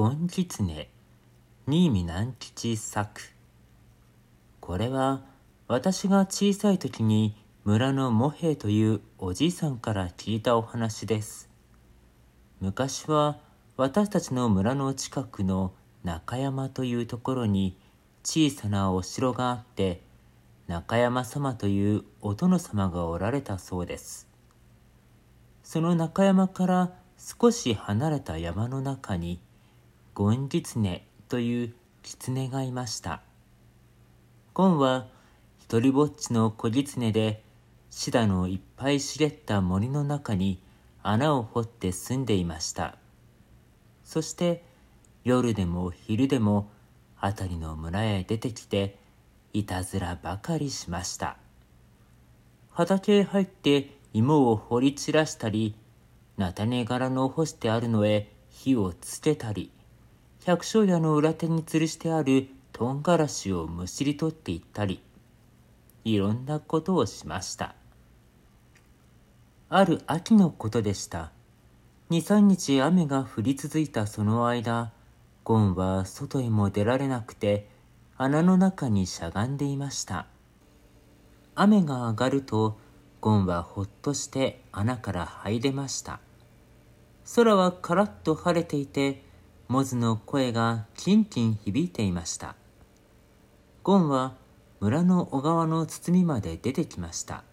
ゴンギツネ。新見南吉作。これは私が小さい時に村のモヘというおじいさんから聞いたお話です。昔は私たちの村の近くの中山というところに小さなお城があって中山様というお殿様がおられたそうです。その中山から少し離れた山の中にゴンギツネという狐がいました。ゴンは一りぼっちの小狐でシダのいっぱい茂った森の中に穴を掘って住んでいました。そして夜でも昼でも辺りの村へ出てきていたずらばかりしました。畑へ入って芋を掘り散らしたり、菜種柄の干してあるのへ火をつけたり、百姓屋の裏手に吊るしてあるとんがらしをむしり取っていったり、いろんなことをしました。ある秋のことでした。二三日雨が降り続いたその間、ゴンは外へも出られなくて、穴の中にしゃがんでいました。雨が上がると、ゴンはほっとして穴から這い出ました。空はカラッと晴れていて、モズの声がキンキン響いていました。ゴンは村の小川の包みまで出てきました。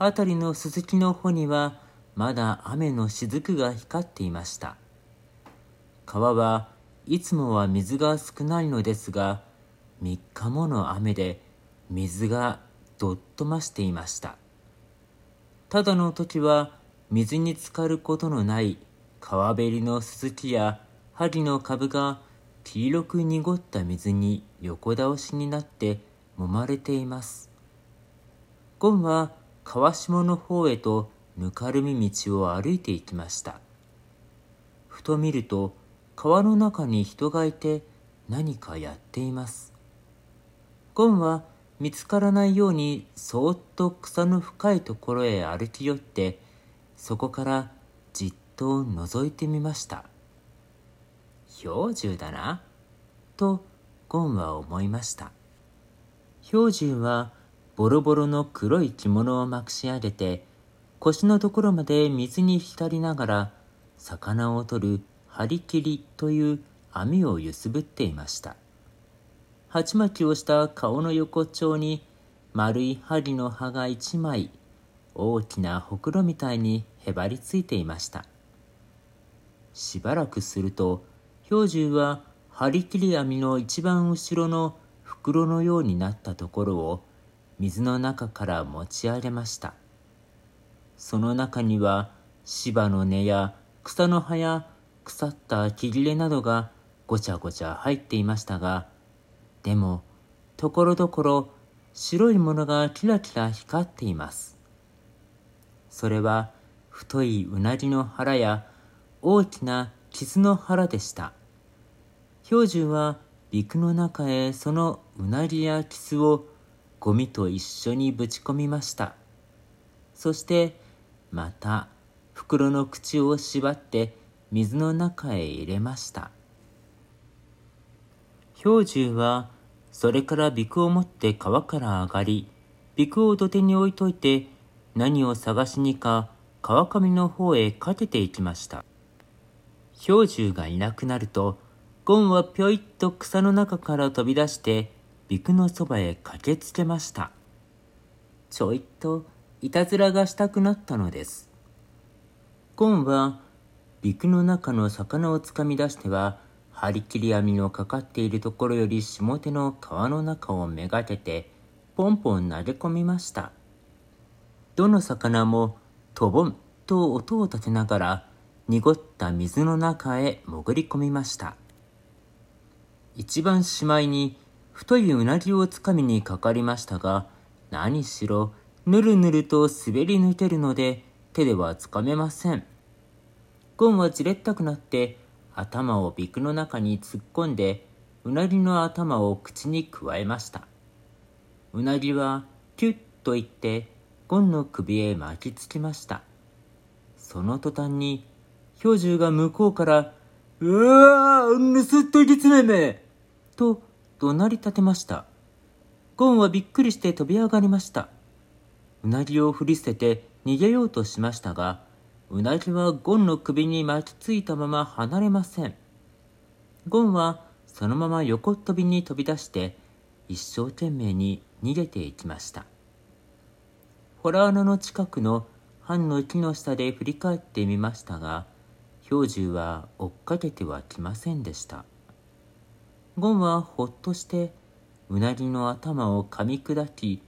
辺りのススキの穂にはまだ雨の雫が光っていました。川はいつもは水が少ないのですが、3日もの雨で水がどっと増していました。ただの時は水に浸かることのない川べりのススキや針の株が黄色く濁った水に横倒しになって揉まれています。ゴンは川下の方へとぬかるみ道を歩いていきました。ふと見ると川の中に人がいて何かやっています。ゴンは見つからないようにそーっと草の深いところへ歩き寄ってそこからじっと覗いてみました。氷柱だな、とゴンは思いました。氷柱はボロボロの黒い着物をまくし上げて、腰のところまで水に浸りながら、魚を取る張り切りという網を揺すぶっていました。鉢巻きをした顔の横っちょに丸い針の葉が一枚大きなほくろみたいにへばりついていましたしばらくすると氷柱は張り切り網の一番後ろの袋のようになったところを水の中から持ち上げました。その中には芝の根や草の葉や腐った木切れなどがごちゃごちゃ入っていましたが、でも、ところどころ白いものがキラキラ光っています。それは太いうなぎの腹や大きな傷の腹でした。氷柱は陸の中へそのうなぎやキスをゴミと一緒にぶち込みました。そしてまた袋の口を縛って水の中へ入れました。氷柱はそれからビクを持って川から上がり、ビクを土手に置いといて何を探しにか川上の方へかけていきました。氷柱がいなくなるとゴンはぴょいっと草の中から飛び出して、ビクのそばへ駆けつけました。ちょいといたずらがしたくなったのです。ゴンは、ビクの中の魚をつかみ出しては、張り切り網のかかっているところより下手の川の中をめがけて、ポンポン投げ込みました。どの魚も、とぼんと音を立てながら、濁った水の中へ潜り込みました。一番しまいに太いうなぎをつかみにかかりましたが、何しろぬるぬると滑り抜けるので手ではつかめません。ゴンはじれったくなって頭をビクの中に突っ込んでうなぎの頭を口にくわえました。うなぎはキュッと言ってゴンの首へ巻きつきました。その途端に氷柱が向こうからうわぁ、盗っ人ぎつめめと怒鳴り立てました。ゴンはびっくりして飛び上がりました。うなぎを振り捨てて逃げようとしましたが、うなぎはゴンの首に巻きついたまま離れません。ゴンはそのまま横っ飛びに飛び出して一生懸命に逃げていきました。ホラー穴の近くの藩の木の下で振り返ってみましたが、氷柱は追っかけてはきませんでした。ゴンはほっとしてうなぎの頭を噛み砕き、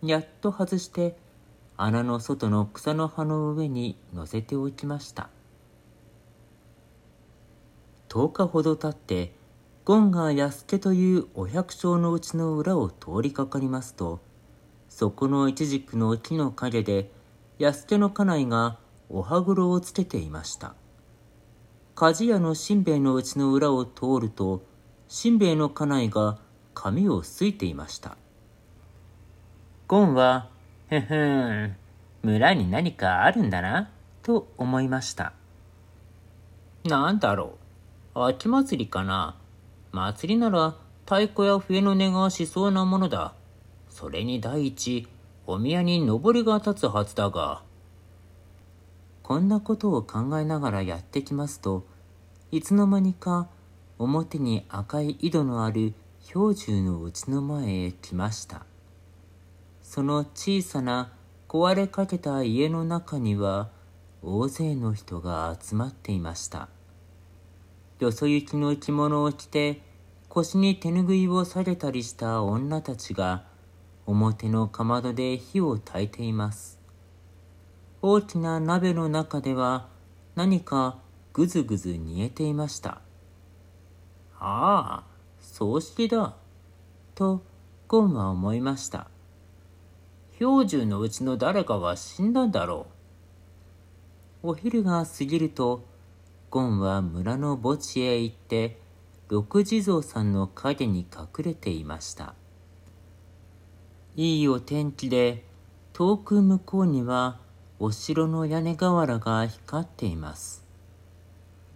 やっと外して穴の外の草の葉の上に乗せておきました。10日ほど経って、ゴンが安家というお百姓のうちの裏を通りかかりますと、そこのイチジクの木の陰で、安家の家内がお歯黒をつけていました。鍛冶屋のしんべヱのうちの裏を通ると、しんべヱの家内が髪をすいていました。ゴンは、ふふん、村に何かあるんだな、と思いました。なんだろう。秋祭りかな。祭りなら太鼓や笛の音がしそうなものだ。それに第一、お宮に上りが立つはずだが。こんなことを考えながらやってきますと、いつの間にか表に赤い井戸のある氷柱のうちの前へ来ました。その小さな壊れかけた家の中には大勢の人が集まっていました。よそ行きの着物を着て腰に手ぬぐいを下げたりした女たちが表のかまどで火を焚いています。大きな鍋の中では何かぐずぐず煮えていました。ああ、葬式だ。とゴンは思いました。標準のうちの誰かが死んだんだろう。お昼が過ぎるとゴンは村の墓地へ行って六地蔵さんの影に隠れていましたいいお天気で遠く向こうにはお城の屋根瓦が光っています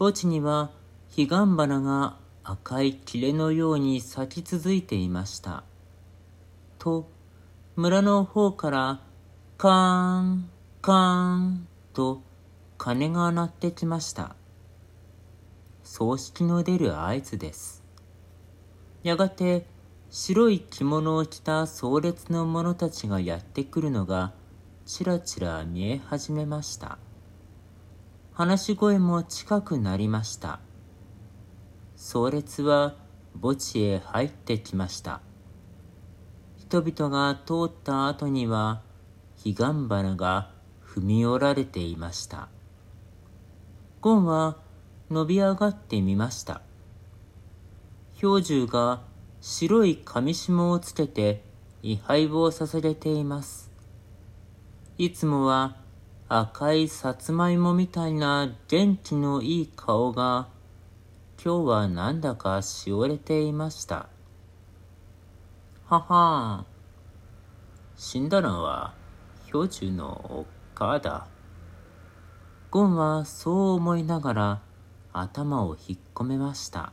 墓地には彼岸花が赤い切れのように咲き続いていましたと村の方からカーンカーンと鐘が鳴ってきました葬式の出る合図です。やがて白い着物を着た壮烈の者たちがやってくるのがちらちら見え始めました。話し声も近くなりました。壮烈は墓地へ入ってきました。人々が通った後には彼岸花が踏み折られていました。ゴンは伸び上がってみました。氷柱が白い紙紐をつけて位牌を捧げています。いつもは赤いさつまいもみたいな元気のいい顔が今日はなんだかしおれていました。ははん死んだのは氷柱のおっかだ。ゴンはそう思いながら頭を引っ込めました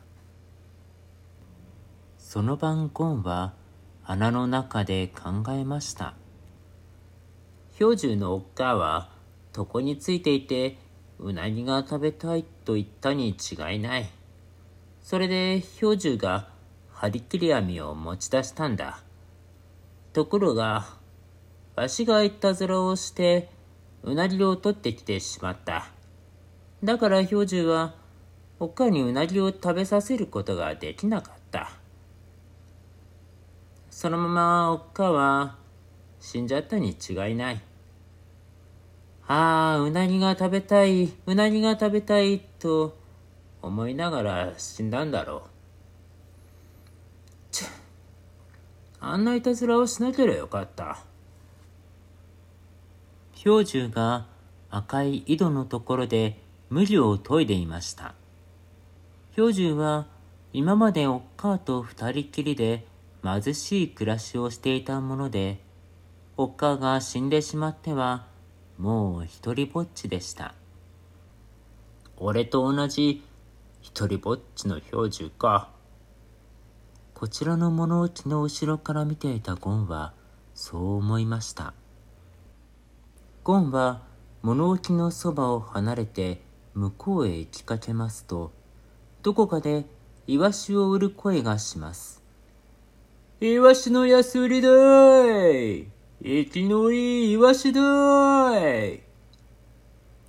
その晩ゴンは穴の中で考えました氷柱のおっかは床についていてうなぎが食べたいと言ったに違いないそれで氷柱が張り切り網を持ち出したんだところがわしがいたずらをしてうなぎを取ってきてしまっただから氷柱はおっかにうなぎを食べさせることができなかった。そのままおっかは死んじゃったに違いない。ああ、うなぎが食べたい、うなぎが食べたいと思いながら死んだんだろう。ちあんないたずらをしなければよかった。氷柱が赤い井戸のところで無理を研いでいました。氷柱は今までおっかと二人きりで貧しい暮らしをしていたもので、おっかが死んでしまってはもう一りぼっちでした。俺と同じ一人ぼっちの標準か。こちらの物置の後ろから見ていたゴンは、そう思いました。ゴンは物置のそばを離れて向こうへ行きかけますと、どこかでイワシを売る声がします。イワシの安売りだーい生きのいいイワシだーい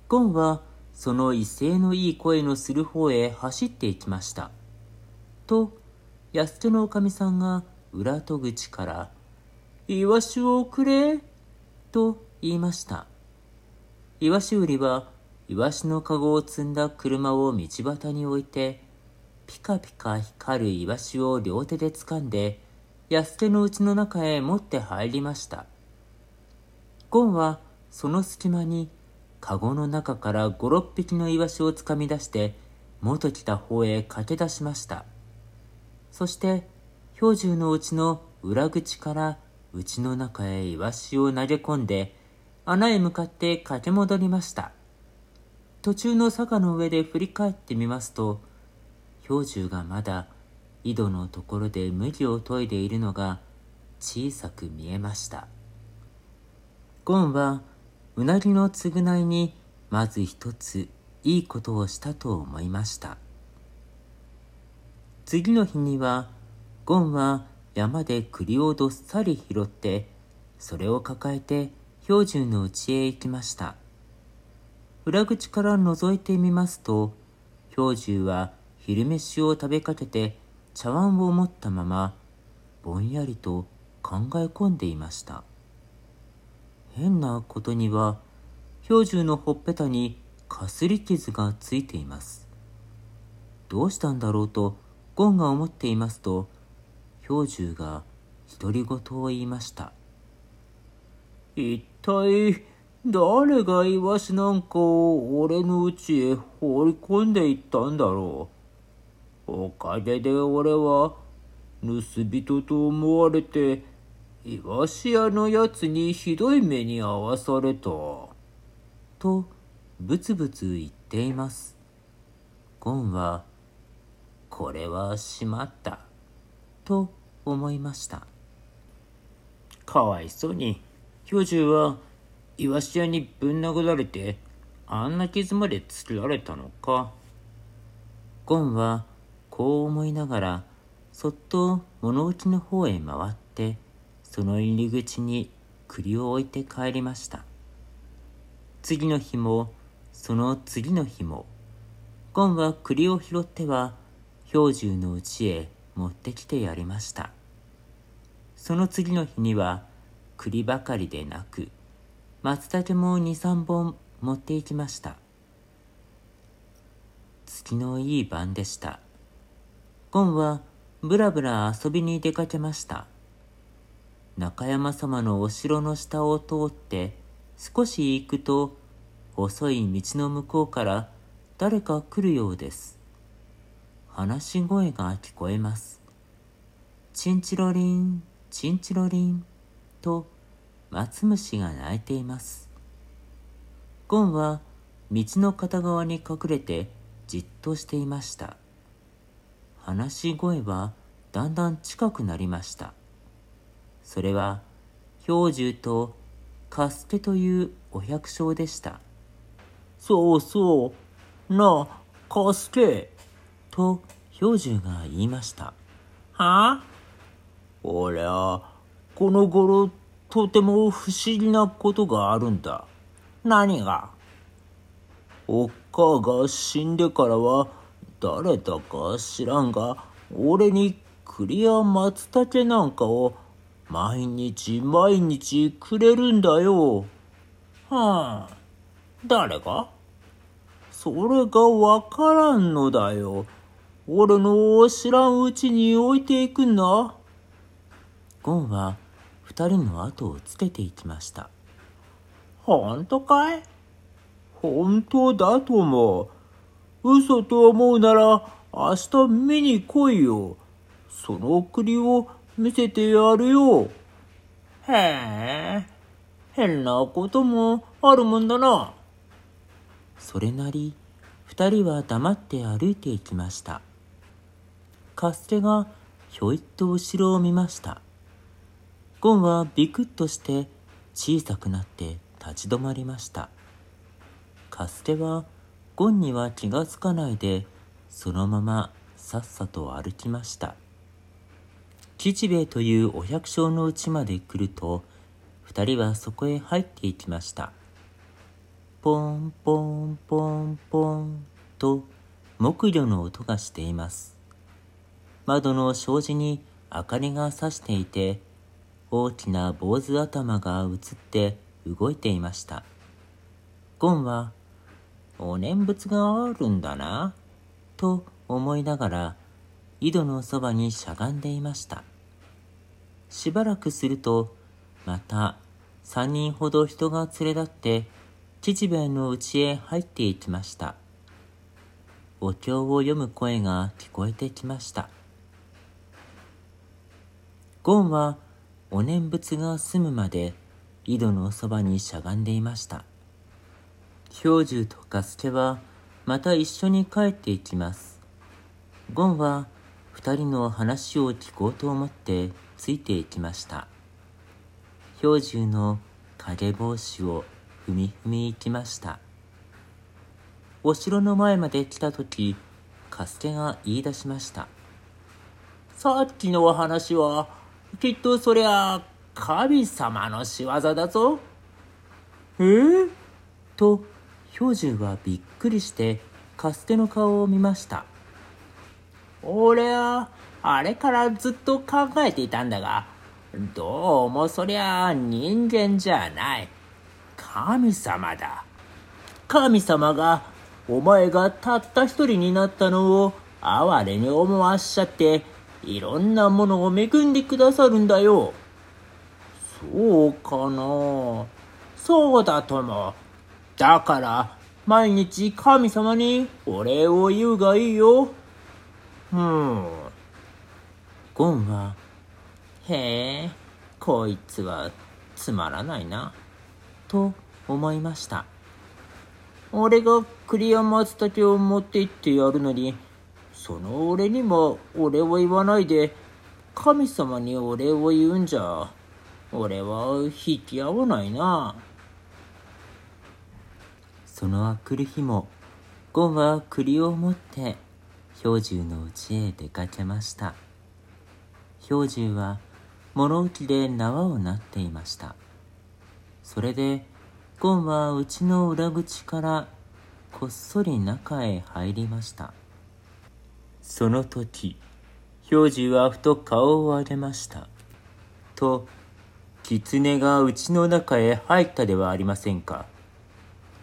ゴンはその威勢のいい声のする方へ走っていきました。と、安手のおかみさんが裏戸口から、イワシをくれと言いました。イワシ売りは、イワシのかごを積んだ車を道端に置いて、ピカピカ光るイワシを両手で掴んで、安手の家の中へ持って入りました。ゴンはその隙間にかごの中から五六匹のイワシをつかみ出して元来た方へ駆け出しました。そして氷柱のうちの裏口から家の中へイワシを投げ込んで穴へ向かって駆け戻りました。途中の坂の上で振り返ってみますと氷柱がまだ井戸のところで麦を研いでいるのが小さく見えました。ゴンはうなぎの償いにまず一ついいことをしたと思いました。次の日にはゴンは山で栗をどっさり拾ってそれを抱えて標準の家へ行きました。裏口から覗いてみますと標準は昼飯を食べかけて茶碗を持ったままぼんやりと考え込んでいました。変なことには氷柱のほっぺたにかすり傷がついています。どうしたんだろうとゴンが思っていますと氷柱が独り言を言いました。一体誰がイワシなんかを俺の家へ放り込んでいったんだろう。おかげで俺は盗人と思われてイワシ屋のやつにひどい目に遭わされた。と、ブツブツ言っています。ゴンは、これはしまった。と思いました。かわいそうに、巨獣は、イワシ屋にぶん殴られて、あんな傷までつけられたのか。ゴンは、こう思いながら、そっと物置の方へ回って、その入り口に栗を置いて帰りました。次の日もその次の日もゴンは栗を拾っては氷柱の家へ持ってきてやりました。その次の日には栗ばかりでなく松茸も23本持っていきました。月のいい晩でした。ゴンはぶらぶら遊びに出かけました。中山様のお城の下を通って少し行くと細い道の向こうから誰か来るようです。話し声が聞こえます。チンチロリン、チンチロリンと松虫が鳴いています。ゴンは道の片側に隠れてじっとしていました。話し声はだんだん近くなりました。それは氷柱とカステというお百姓でした。そうそう、なあ、カステ。と氷柱が言いました。はあ？俺は、この頃、とても不思議なことがあるんだ。何が？おっかが死んでからは、誰だか知らんが、俺に栗や松茸なんかを毎日毎日くれるんだよ。はあ、誰が？それがわからんのだよ。俺の知らんうちに置いていくんだ。ゴンは二人の後をつけていきました。本当かい？本当だと思う。嘘と思うなら明日見に来いよ。その栗を見せてやるよ。へえ、変なこともあるもんだな。それなり、二人は黙って歩いていきました。カステがひょいっと後ろを見ました。ゴンはビクッとして小さくなって立ち止まりました。カステはゴンには気がつかないでそのままさっさと歩きました吉兵衛というお百姓の家まで来ると二人はそこへ入っていきました。ポンポンポンポンと木魚の音がしています。窓の障子に明かりがさしていて大きな坊主頭が映って動いていました。ゴンはお念仏があるんだな、と思いながら、井戸のそばにしゃがんでいました。しばらくすると、また三人ほど人が連れ立って、父兵衛の家へ入っていきました。お経を読む声が聞こえてきました。ゴンはお念仏が済むまで井戸のそばにしゃがんでいました。氷柱とカスケはまた一緒に帰っていきます。ゴンは二人の話を聞こうと思ってついていきました。氷柱の影帽子を踏み踏み行きました。お城の前まで来た時、カスケが言い出しました。さっきのお話は、きっとそりゃ神様の仕業だぞ。え？ー、と氷柱はびっくりしてカステの顔を見ました俺はあれからずっと考えていたんだがどうもそりゃ人間じゃない神様だ神様がお前がたった一人になったのを哀れに思わしちゃっていろんなものを恵んでくださるんだよそうかなそうだともだから、毎日神様にお礼を言うがいいよ。うん。ゴンは、へえ、こいつはつまらないな、と思いました。俺が栗山松茸を持って行ってやるのに、その俺にも俺を言わないで、神様にお礼を言うんじゃ、俺は引き合わないな。そのあくる日もゴンは栗を持って氷柱の家へ出かけました氷柱は物置で縄をなっていました。それでゴンは家の裏口からこっそり中へ入りました。その時氷柱はふと顔を上げました。と狐が家の中へ入ったではありませんか。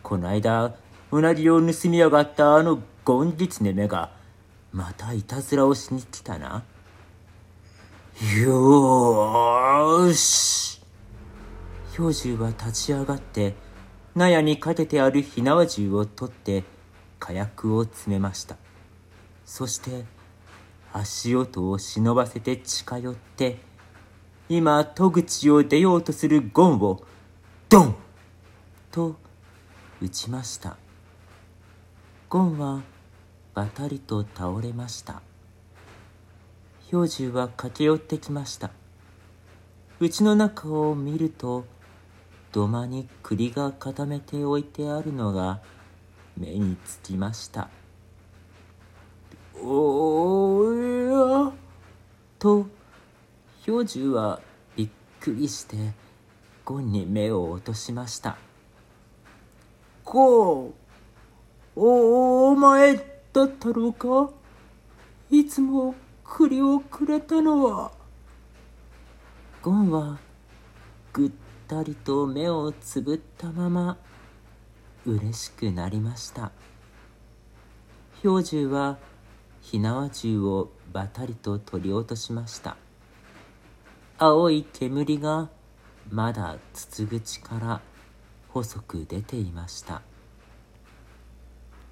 この間、うなぎを盗みやがったあのゴンギツネめが、またいたずらをしに来たな。よーし。氷柱は立ち上がって、納屋にかけてある火縄銃を取って、火薬を詰めました。そして、足音を忍ばせて近寄って、今戸口を出ようとするゴンを、ドンと打ちましたゴンはばたりと倒れました氷柱は駆け寄ってきました。家の中を見ると土間に栗が固めておいてあるのが目につきました。おーやと氷柱はびっくりしてゴンに目を落としました。こう。お、お前だったろうか？いつも栗をくれたのは。ゴンはぐったりと目をつぶったまま嬉しくなりました。氷柱は火縄銃をばたりと取り落としました。青い煙がまだ筒口から細く出ていました。